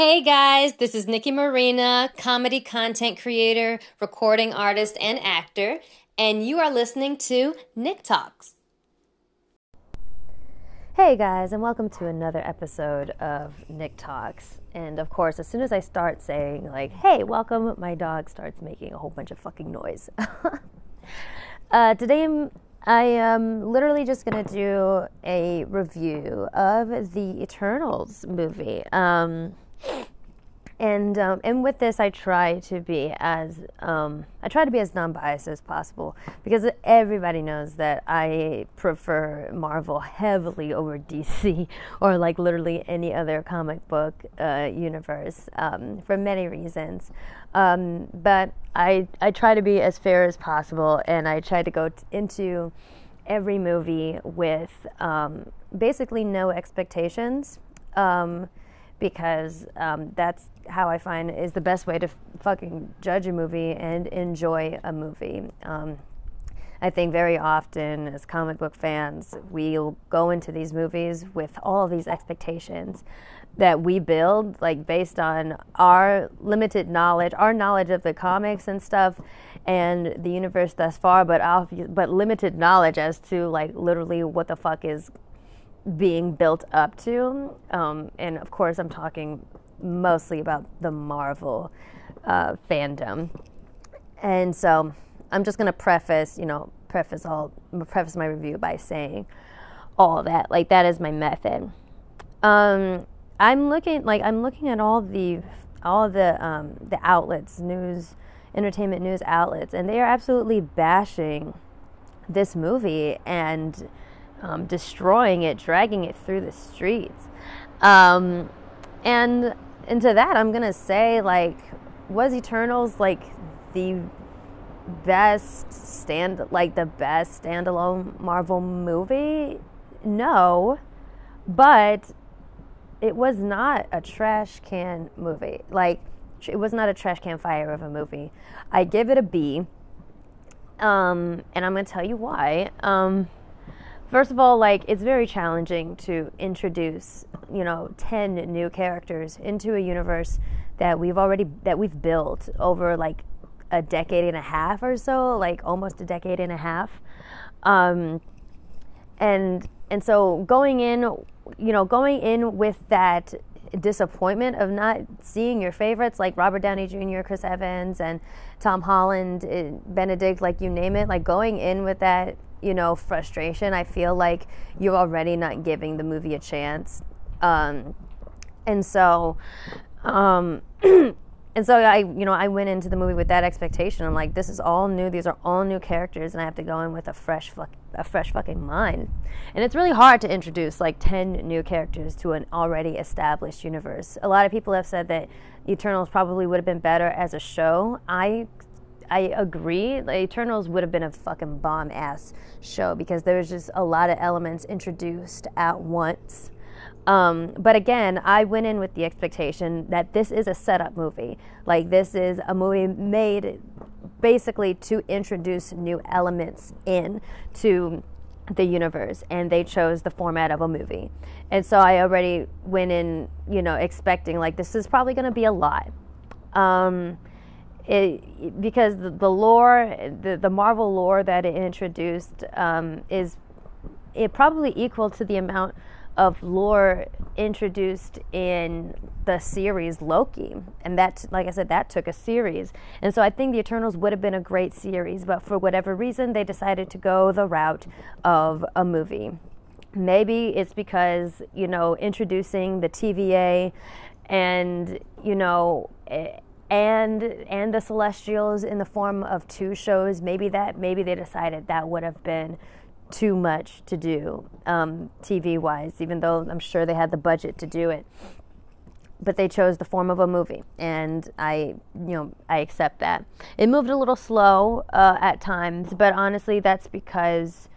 Hey guys, this is Nicque Marina, comedy content creator, recording artist, and actor, and you are listening to Nick Talks. Hey guys, and welcome to another episode of Nick Talks. And of course, as soon as I start saying, like, hey, welcome, my dog starts making a whole bunch of fucking noise. uh, today I'm I am literally just gonna do a review of the Eternals movie. Um, and um, and with this, I try to be as um, I try to be as non-biased as possible because everybody knows that I prefer Marvel heavily over DC or like literally any other comic book uh, universe um, for many reasons. Um, but I I try to be as fair as possible, and I try to go t- into every movie with um, basically no expectations um, because um, that's how I find is the best way to f- fucking judge a movie and enjoy a movie. Um, I think very often as comic book fans, we'll go into these movies with all these expectations that we build, like based on our limited knowledge, our knowledge of the comics and stuff, and the universe thus far, but but limited knowledge as to like literally what the fuck is being built up to. Um, and of course, I'm talking mostly about the Marvel uh, fandom. And so I'm just going to preface, you know, preface all preface my review by saying all that. Like that is my method. Um, I'm looking like I'm looking at all the all the um, the outlets, news, entertainment news outlets, and they are absolutely bashing this movie and um, destroying it, dragging it through the streets. Um, and into that, I'm gonna say like, was Eternals like the best stand like the best standalone Marvel movie? No, but it was not a trash can movie. Like it was not a trash can fire of a movie. I give it a B. Um, and I'm gonna tell you why. Um, first of all, like it's very challenging to introduce, you know, ten new characters into a universe that we've already that we've built over like a decade and a half or so, like almost a decade and a half. Um, and and so going in, you know, going in with that disappointment of not seeing your favorites like Robert Downey Jr., Chris Evans, and Tom Holland, eh, Benedict, like you name it, like going in with that, you know, frustration, I feel like you're already not giving the movie a chance. Um, and so, um, and so I, you know, I went into the movie with that expectation. I'm like, this is all new. These are all new characters, and I have to go in with a fresh, fuck, a fresh fucking mind. And it's really hard to introduce like ten new characters to an already established universe. A lot of people have said that Eternals probably would have been better as a show. I, I agree. The Eternals would have been a fucking bomb ass show because there was just a lot of elements introduced at once um, but again, I went in with the expectation that this is a setup movie. Like, this is a movie made basically to introduce new elements in to the universe and they chose the format of a movie and so i already went in you know expecting like this is probably going to be a lot um, it, because the, lore the, the marvel lore that it introduced um, is it probably equal to the amount of lore introduced in the series Loki. And that, like I said, that took a series. And so I think The Eternals would have been a great series, but for whatever reason, they decided to go the route of a movie. Maybe it's because, you know, introducing the TVA and, you know, and and the celestials in the form of two shows maybe that maybe they decided that would have been too much to do um, TV wise, even though I'm sure they had the budget to do it. But they chose the form of a movie, and I, you know, I accept that. It moved a little slow uh, at times, but honestly, that's because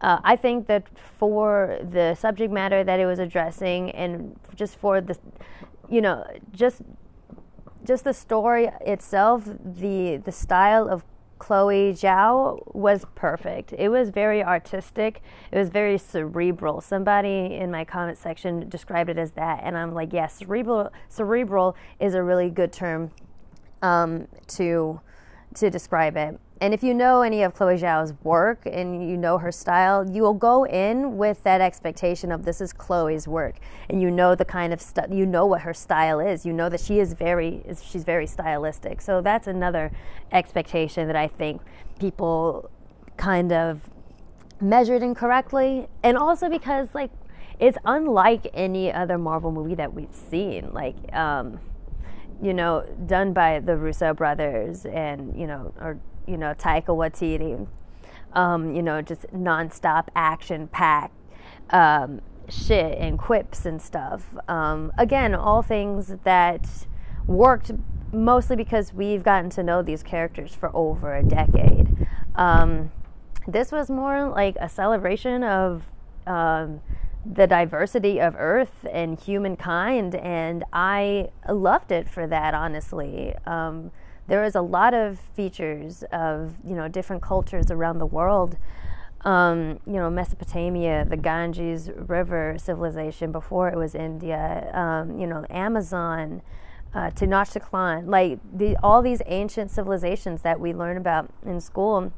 uh, I think that for the subject matter that it was addressing, and just for the, you know, just just the story itself, the the style of Chloe Zhao was perfect. It was very artistic. It was very cerebral. Somebody in my comment section described it as that, and I'm like, yes, cerebral. Cerebral is a really good term um, to to describe it. And if you know any of Chloe Zhao's work and you know her style, you will go in with that expectation of this is Chloe's work, and you know the kind of stuff, you know what her style is. You know that she is very, she's very stylistic. So that's another expectation that I think people kind of measured incorrectly, and also because like it's unlike any other Marvel movie that we've seen. Like. Um, you know, done by the Russo brothers and, you know, or you know, Taika Waititi. Um, you know, just nonstop action packed um, shit and quips and stuff. Um, again, all things that worked mostly because we've gotten to know these characters for over a decade. Um, this was more like a celebration of um, the diversity of Earth and humankind, and I loved it for that, honestly. Um, there is a lot of features of you know different cultures around the world. Um, you know, Mesopotamia, the Ganges River civilization before it was India. Um, you know, Amazon, uh, Tenochtitlan, like the, all these ancient civilizations that we learn about in school.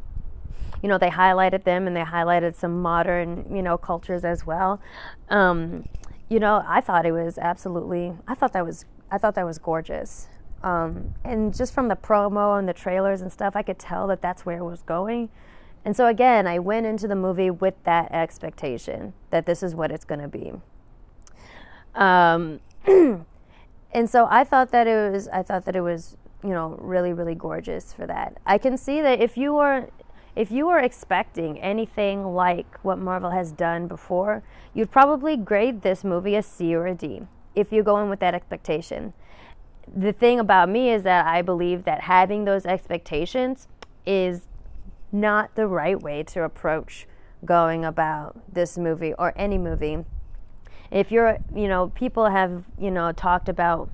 You know, they highlighted them and they highlighted some modern, you know, cultures as well. Um, you know, I thought it was absolutely. I thought that was. I thought that was gorgeous. Um, and just from the promo and the trailers and stuff, I could tell that that's where it was going. And so again, I went into the movie with that expectation that this is what it's going to be. Um, and so I thought that it was, I thought that it was, you know, really, really gorgeous for that. I can see that if you were, if you were expecting anything like what Marvel has done before, you'd probably grade this movie a C or a D if you go in with that expectation the thing about me is that I believe that having those expectations is not the right way to approach going about this movie or any movie. If you're, you know, people have, you know, talked about,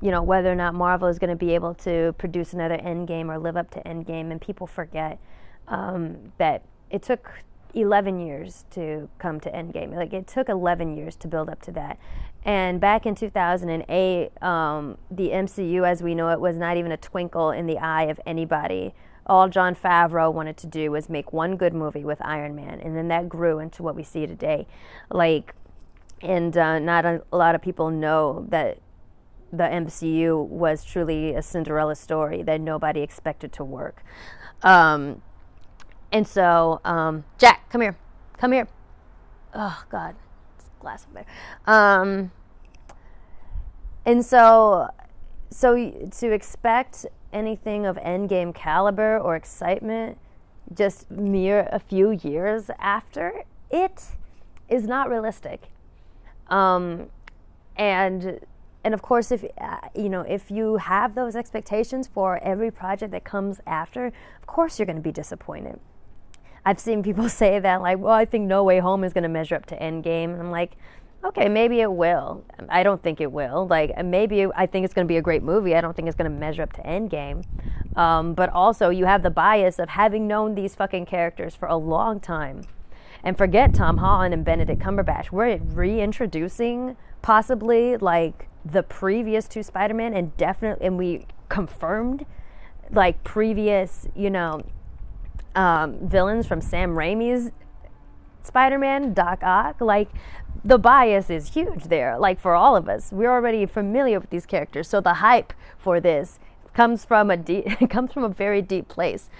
you know, whether or not Marvel is going to be able to produce another Endgame or live up to Endgame, and people forget um, that it took 11 years to come to Endgame. Like it took 11 years to build up to that. And back in 2008, um, the MCU as we know it was not even a twinkle in the eye of anybody. All Jon Favreau wanted to do was make one good movie with Iron Man, and then that grew into what we see today. Like, and uh, not a, a lot of people know that the MCU was truly a Cinderella story that nobody expected to work. Um, and so, um, Jack, come here. Come here. Oh, God. Glass of there. Um, and so, so to expect anything of endgame caliber or excitement just mere a few years after it is not realistic. Um, and and of course, if uh, you know if you have those expectations for every project that comes after, of course you're going to be disappointed. I've seen people say that, like, well, I think No Way Home is going to measure up to Endgame. And I'm like, okay, maybe it will. I don't think it will. Like, maybe I think it's going to be a great movie. I don't think it's going to measure up to Endgame. Um, but also, you have the bias of having known these fucking characters for a long time. And forget Tom Holland and Benedict Cumberbatch. We're reintroducing possibly like the previous two Spider-Man and definitely, and we confirmed like previous, you know, um, villains from Sam Raimi's Spider Man, Doc Ock. Like, the bias is huge there, like for all of us. We're already familiar with these characters, so the hype for this comes from a deep, comes from a very deep place.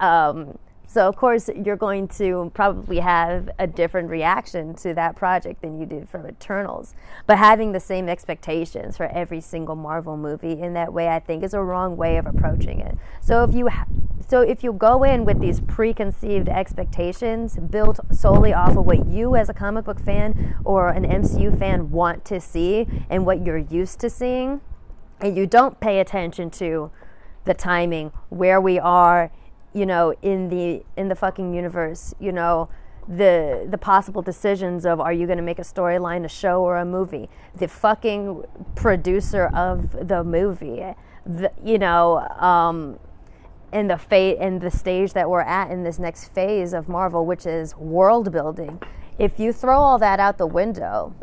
Um, so, of course, you're going to probably have a different reaction to that project than you did from Eternals. But having the same expectations for every single Marvel movie in that way, I think, is a wrong way of approaching it. So, if you ha- so if you go in with these preconceived expectations built solely off of what you as a comic book fan or an MCU fan want to see and what you're used to seeing, and you don't pay attention to the timing, where we are you know, in the in the fucking universe, you know, the the possible decisions of are you going to make a storyline, a show, or a movie? The fucking producer of the movie, the, you know, um, in the fate and the stage that we're at in this next phase of Marvel, which is world building. If you throw all that out the window,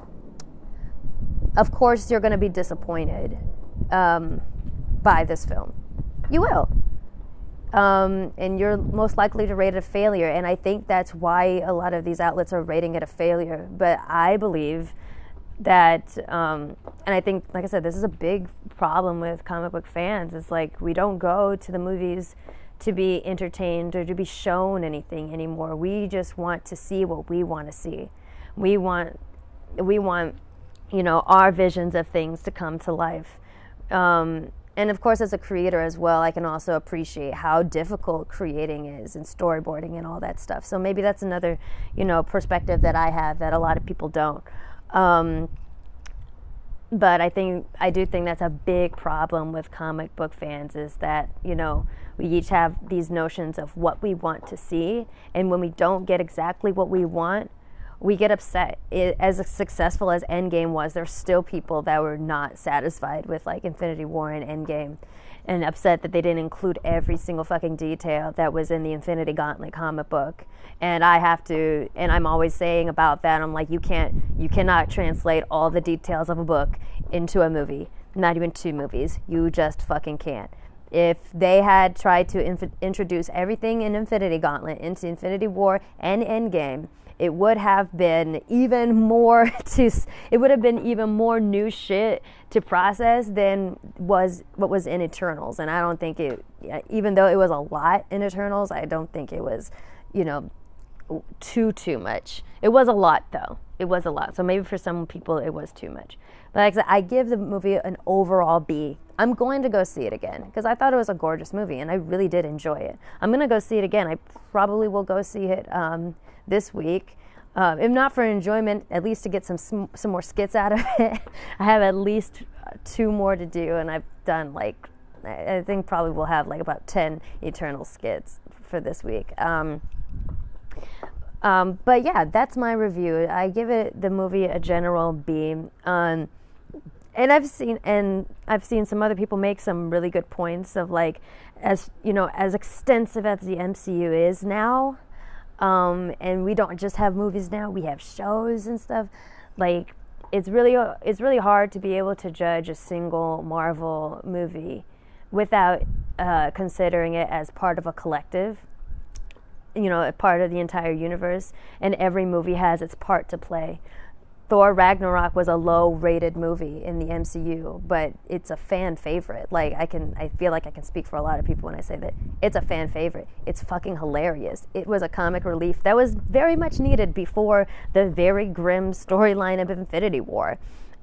of course you're going to be disappointed um, by this film. You will. Um, and you're most likely to rate it a failure. And I think that's why a lot of these outlets are rating it a failure. But I believe that, um, and I think, like I said, this is a big problem with comic book fans. It's like we don't go to the movies to be entertained or to be shown anything anymore. We just want to see what we want to see. We want, we want, you know, our visions of things to come to life. Um, and of course, as a creator as well, I can also appreciate how difficult creating is and storyboarding and all that stuff. So maybe that's another, you know, perspective that I have that a lot of people don't. Um, but I think I do think that's a big problem with comic book fans is that you know we each have these notions of what we want to see, and when we don't get exactly what we want, we get upset. It, as successful as Endgame was, there's still people that were not satisfied with like Infinity War and Endgame, and upset that they didn't include every single fucking detail that was in the Infinity Gauntlet comic book. And I have to, and I'm always saying about that, I'm like, you can't, you cannot translate all the details of a book into a movie, not even two movies. You just fucking can't. If they had tried to inf- introduce everything in Infinity Gauntlet into Infinity War and Endgame, it would have been even more to it would have been even more new shit to process than was what was in Eternals. And I don't think it even though it was a lot in Eternals I don't think it was you know too too much. It was a lot though it was a lot so maybe for some people it was too much but like I, said, I give the movie an overall B I'm going to go see it again because I thought it was a gorgeous movie and I really did enjoy it. I'm going to go see it again. I probably will go see it um, this week. Uh, if not for enjoyment, at least to get some some more skits out of it. I have at least two more to do, and I've done like I think probably we'll have like about ten eternal skits for this week. Um, um, but yeah, that's my review. I give it the movie a general B. Um, and I've seen and I've seen some other people make some really good points of like as you know as extensive as the MCU is now um, and we don't just have movies now; we have shows and stuff. Like it's really it's really hard to be able to judge a single Marvel movie without uh, considering it as part of a collective. You know, a part of the entire universe, and every movie has its part to play. Thor Ragnarok was a low rated movie in the MCU, but it's a fan favorite. Like I can I feel like I can speak for a lot of people when I say that it's a fan favorite. It's fucking hilarious. It was a comic relief that was very much needed before the very grim storyline of Infinity War.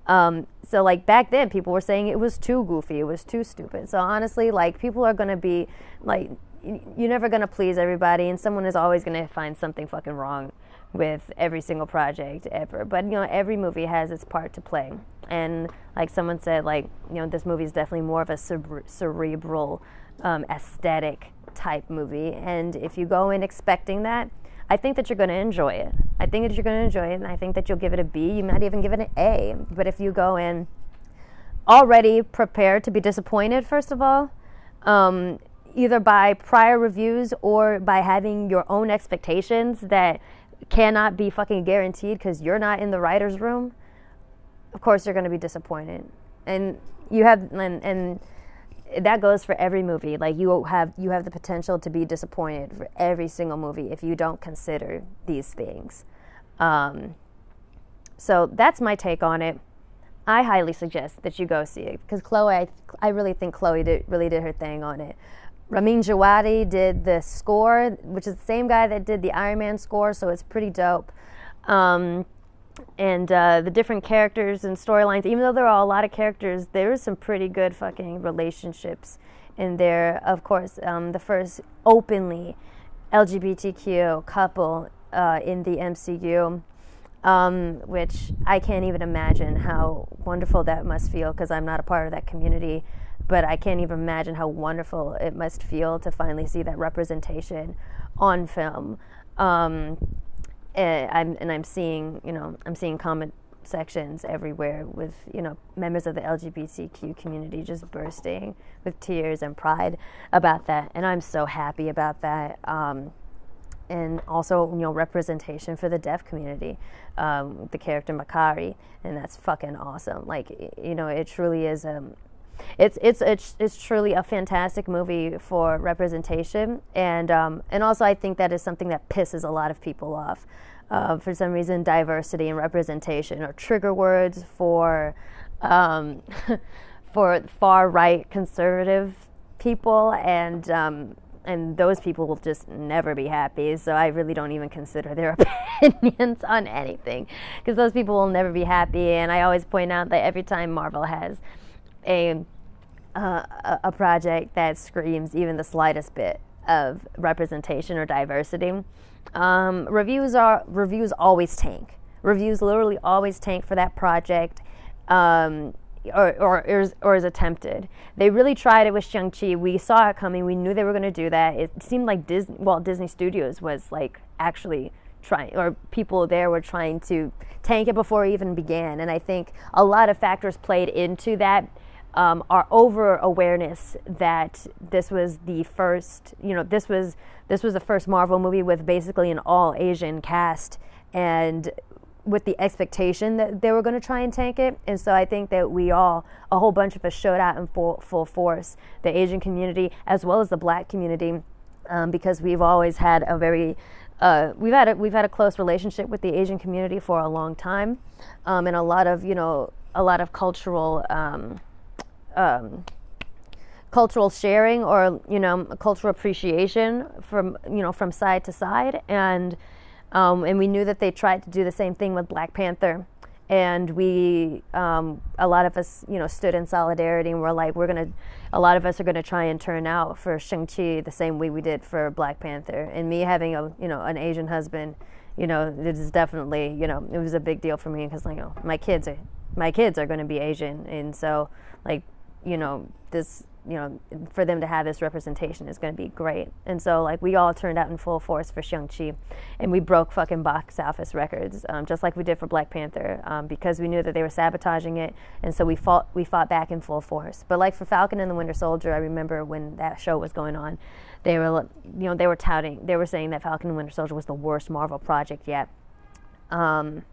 Um, so like back then people were saying it was too goofy, it was too stupid. So honestly, like people are to be like you're never going to please everybody and someone is always going to find something fucking wrong with every single project ever. But you know, every movie has its part to play. And like someone said, like you know, this movie is definitely more of a cere- cerebral, um, aesthetic type movie. And if you go in expecting that, I think that you're going to enjoy it. I think that you're going to enjoy it, and I think that you'll give it a B. You might even give it an A. But if you go in already prepared to be disappointed, first of all, um, either by prior reviews or by having your own expectations that cannot be fucking guaranteed because you're not in the writer's room, of course you're going to be disappointed. And you have, and, and that goes for every movie. Like you have, you have the potential to be disappointed for every single movie if you don't consider these things. Um, so that's my take on it. I highly suggest that you go see it because Chloe, I, I really think Chloe did, really did her thing on it. Ramin Djawadi did the score, which is the same guy that did the Iron Man score, so it's pretty dope. Um, and uh, the different characters and storylines, even though there are a lot of characters, there some pretty good fucking relationships in there. Of course, um, the first openly LGBTQ couple uh, in the MCU, um, which I can't even imagine how wonderful that must feel because I'm not a part of that community but I can't even imagine how wonderful it must feel to finally see that representation on film. Um, and I'm and I'm seeing you know I'm seeing comment sections everywhere with you know members of the LGBTQ community just bursting with tears and pride about that, and I'm so happy about that. Um, and also, you know, representation for the deaf community, um, the character Makkari, and that's fucking awesome. Like, you know, it truly is. Um, it's it's it's it's truly a fantastic movie for representation, and um, and also I think that is something that pisses a lot of people off. Uh, for some reason, diversity and representation are trigger words for um, for far right conservative people, and um, and those people will just never be happy. So I really don't even consider their opinions on anything because those people will never be happy. And I always point out that every time Marvel has a uh, a project that screams even the slightest bit of representation or diversity, um, reviews are reviews always tank. Reviews literally always tank for that project. Um, or, or, or, is, or is attempted. They really tried it with Shang-Chi. We saw it coming. We knew they were going to do that. It seemed like Disney, well, Disney Studios was like actually trying, or people there were trying to tank it before it even began. And I think a lot of factors played into that um, our over awareness that this was the first, you know, this was this was the first Marvel movie with basically an all Asian cast, and with the expectation that they were going to try and tank it. And so I think that we all, a whole bunch of us, showed out in full, full force, the Asian community as well as the Black community, um, because we've always had a very uh, we've had a, we've had a close relationship with the Asian community for a long time, um, and a lot of you know a lot of cultural. Um, cultural sharing or you know cultural appreciation from you know from side to side. And um, and we knew that they tried to do the same thing with Black Panther. And we um, a lot of us you know stood in solidarity and we're like we're gonna a lot of us are gonna try and turn out for Shang-Chi the same way we did for Black Panther. And me having a you know an Asian husband you know it is definitely you know it was a big deal for me because like you know, my kids are my kids are going to be Asian. And so like you know, this, you know, for them to have this representation is going to be great. And so, like, we all turned out in full force for Shang-Chi, and we broke fucking box office records, um, just like we did for Black Panther, um, because we knew that they were sabotaging it, and so we fought, we fought back in full force. But like for Falcon and the Winter Soldier, I remember when that show was going on, they were, you know, they were touting, they were saying that Falcon and Winter Soldier was the worst Marvel project yet. Um,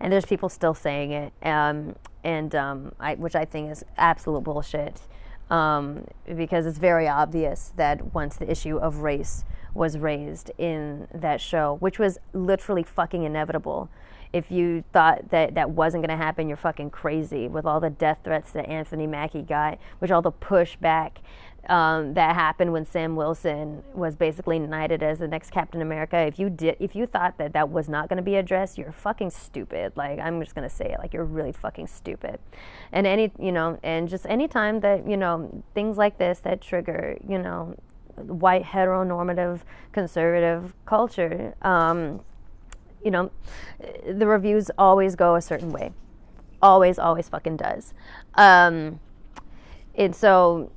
and there's people still saying it, um, and um, I, which I think is absolute bullshit, um, because it's very obvious that once the issue of race was raised in that show, which was literally fucking inevitable. If you thought that that wasn't going to happen, you're fucking crazy with all the death threats that Anthony Mackie got, which all the pushback um, that happened when Sam Wilson was basically knighted as the next Captain America. If you did, if you thought that that was not going to be addressed, you're fucking stupid. Like I'm just going to say it, like you're really fucking stupid. And any, you know, and just any time that you know things like this that trigger, you know, white heteronormative conservative culture, um, you know, the reviews always go a certain way, always, always fucking does. Um, and so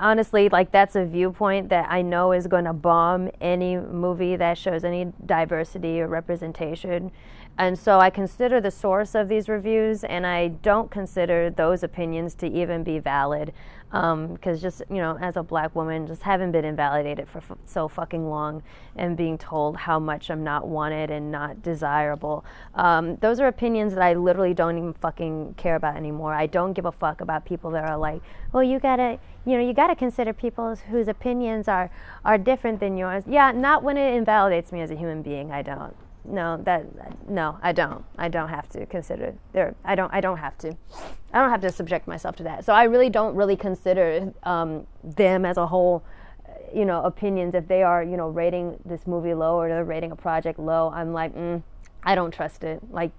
honestly, like that's a viewpoint that I know is going to bomb any movie that shows any diversity or representation. And so I consider the source of these reviews, and I don't consider those opinions to even be valid because um, just you know as a black woman just haven't been invalidated for f- so fucking long and being told how much i'm not wanted and not desirable. Um, those are opinions that i literally don't even fucking care about anymore. I don't give a fuck about people that are like well you gotta you know you gotta consider people whose opinions are are different than yours. Yeah not when it invalidates me as a human being i don't no that no i don't. I don't have to consider there i don't i don't have to. I don't have to subject myself to that. So i really don't really consider um, them as a whole you know opinions. If they are you know rating this movie low or they're rating a project low i'm like mm, i don't trust it. Like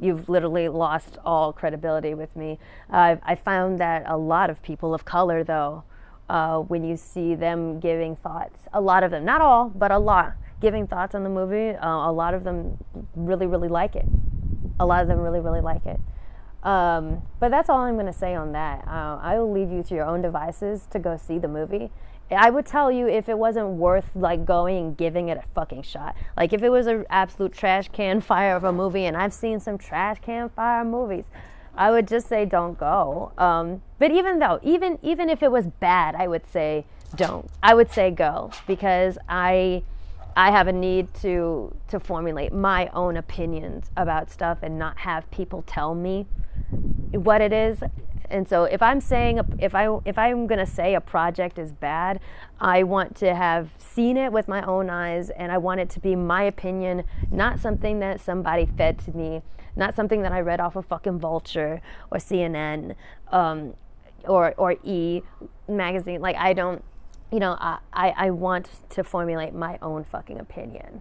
you've literally lost all credibility with me. Uh, i found that a lot of people of color though uh, when you see them giving thoughts a lot of them not all but a lot giving thoughts on the movie, uh, a lot of them really, really like it. A lot of them really, really like it. Um, but that's all I'm going to say on that. Uh, I will leave you to your own devices to go see the movie I would tell you if it wasn't worth like going and giving it a fucking shot. Like if it was an absolute trash can fire of a movie, and I've seen some trash can fire movies, I would just say don't go. Um, but even though, even even if it was bad, I would say don't. I would say go because I I have a need to to formulate my own opinions about stuff and not have people tell me what it is. And so if I'm saying if I if I'm going to say a project is bad, I want to have seen it with my own eyes and I want it to be my opinion, not something that somebody fed to me, not something that I read off of fucking Vulture or CNN um, or or E magazine. Like I don't you know, I, I want to formulate my own fucking opinion.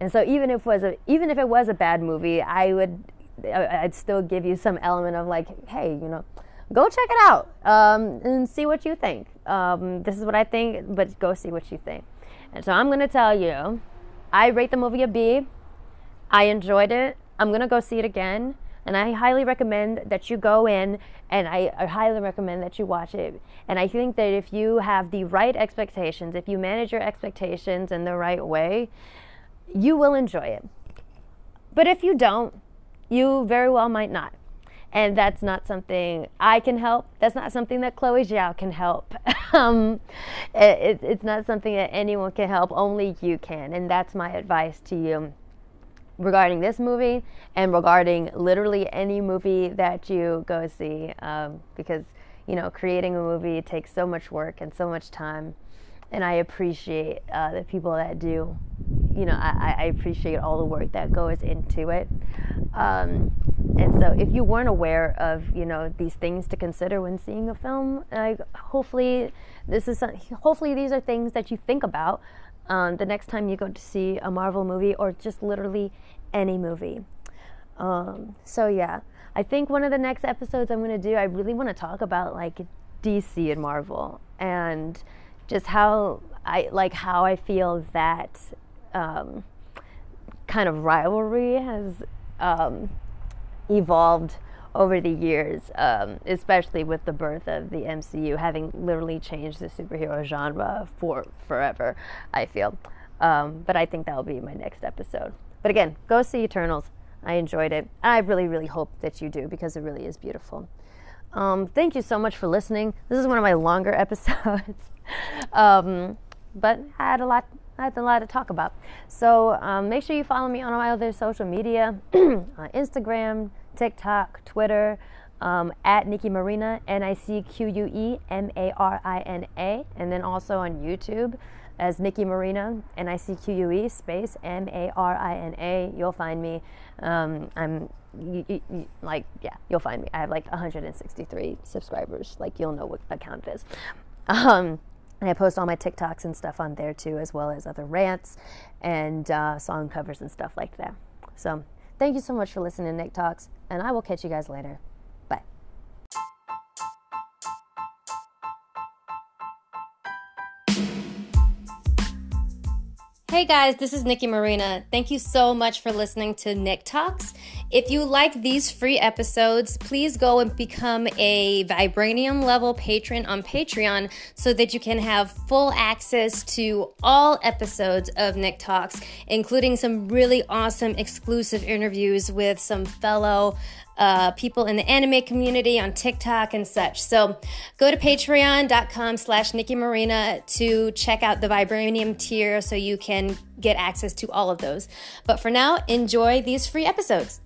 And so even if it was a even if it was a bad movie, I would I'd still give you some element of like, hey, you know, go check it out um, and see what you think. Um, this is what I think, but go see what you think. And so I'm gonna tell you, I rate the movie a B. I enjoyed it. I'm gonna go see it again. And I highly recommend that you go in and I, I, highly recommend that you watch it. And I think that if you have the right expectations, if you manage your expectations in the right way, you will enjoy it. But if you don't, you very well might not. And that's not something I can help. That's not something that Chloe Zhao can help. um, it, it's not something that anyone can help. Only you can. And that's my advice to you regarding this movie and regarding literally any movie that you go see um, because you know creating a movie takes so much work and so much time and i appreciate uh, the people that do you know I, I, appreciate all the work that goes into it. Um, and so if you weren't aware of you know these things to consider when seeing a film like hopefully this is hopefully these are things that you think about um, the next time you go to see a Marvel movie or just literally any movie. Um, so yeah, I think one of the next episodes I'm going to do, I really want to talk about like DC and Marvel and just how I like how I feel that um, kind of rivalry has um, evolved over the years, um, especially with the birth of the MCU having literally changed the superhero genre for forever, I feel. Um, but I think that'll be my next episode. But again, go see Eternals. I enjoyed it. I really, really hope that you do because it really is beautiful. Um, thank you so much for listening. This is one of my longer episodes, um, but I had a lot. Had a lot to talk about. So um, make sure you follow me on all my other social media, Instagram, TikTok, Twitter, um, at Nicque Marina, N I C Q U E M A R I N A, and then also on YouTube as Nicque Marina, N I C Q U E space M A R I N A. You'll find me. Um, I'm you, you, you, like, yeah, you'll find me. I have like 163 subscribers. Like, you'll know what account it is. Um, and I post all my TikToks and stuff on there too, as well as other rants and uh, song covers and stuff like that. So, thank you so much for listening to Nick Talks and I will catch you guys later. Hey guys, this is Nicque Marina. Thank you so much for listening to Nick Talks. If you like these free episodes, please go and become a Vibranium level patron on Patreon so that you can have full access to all episodes of Nick Talks, including some really awesome exclusive interviews with some fellow uh, people in the anime community on TikTok and such. So go to patreon.com slash Nicque Marina to check out the Vibranium tier so you can get access to all of those. But for now, enjoy these free episodes.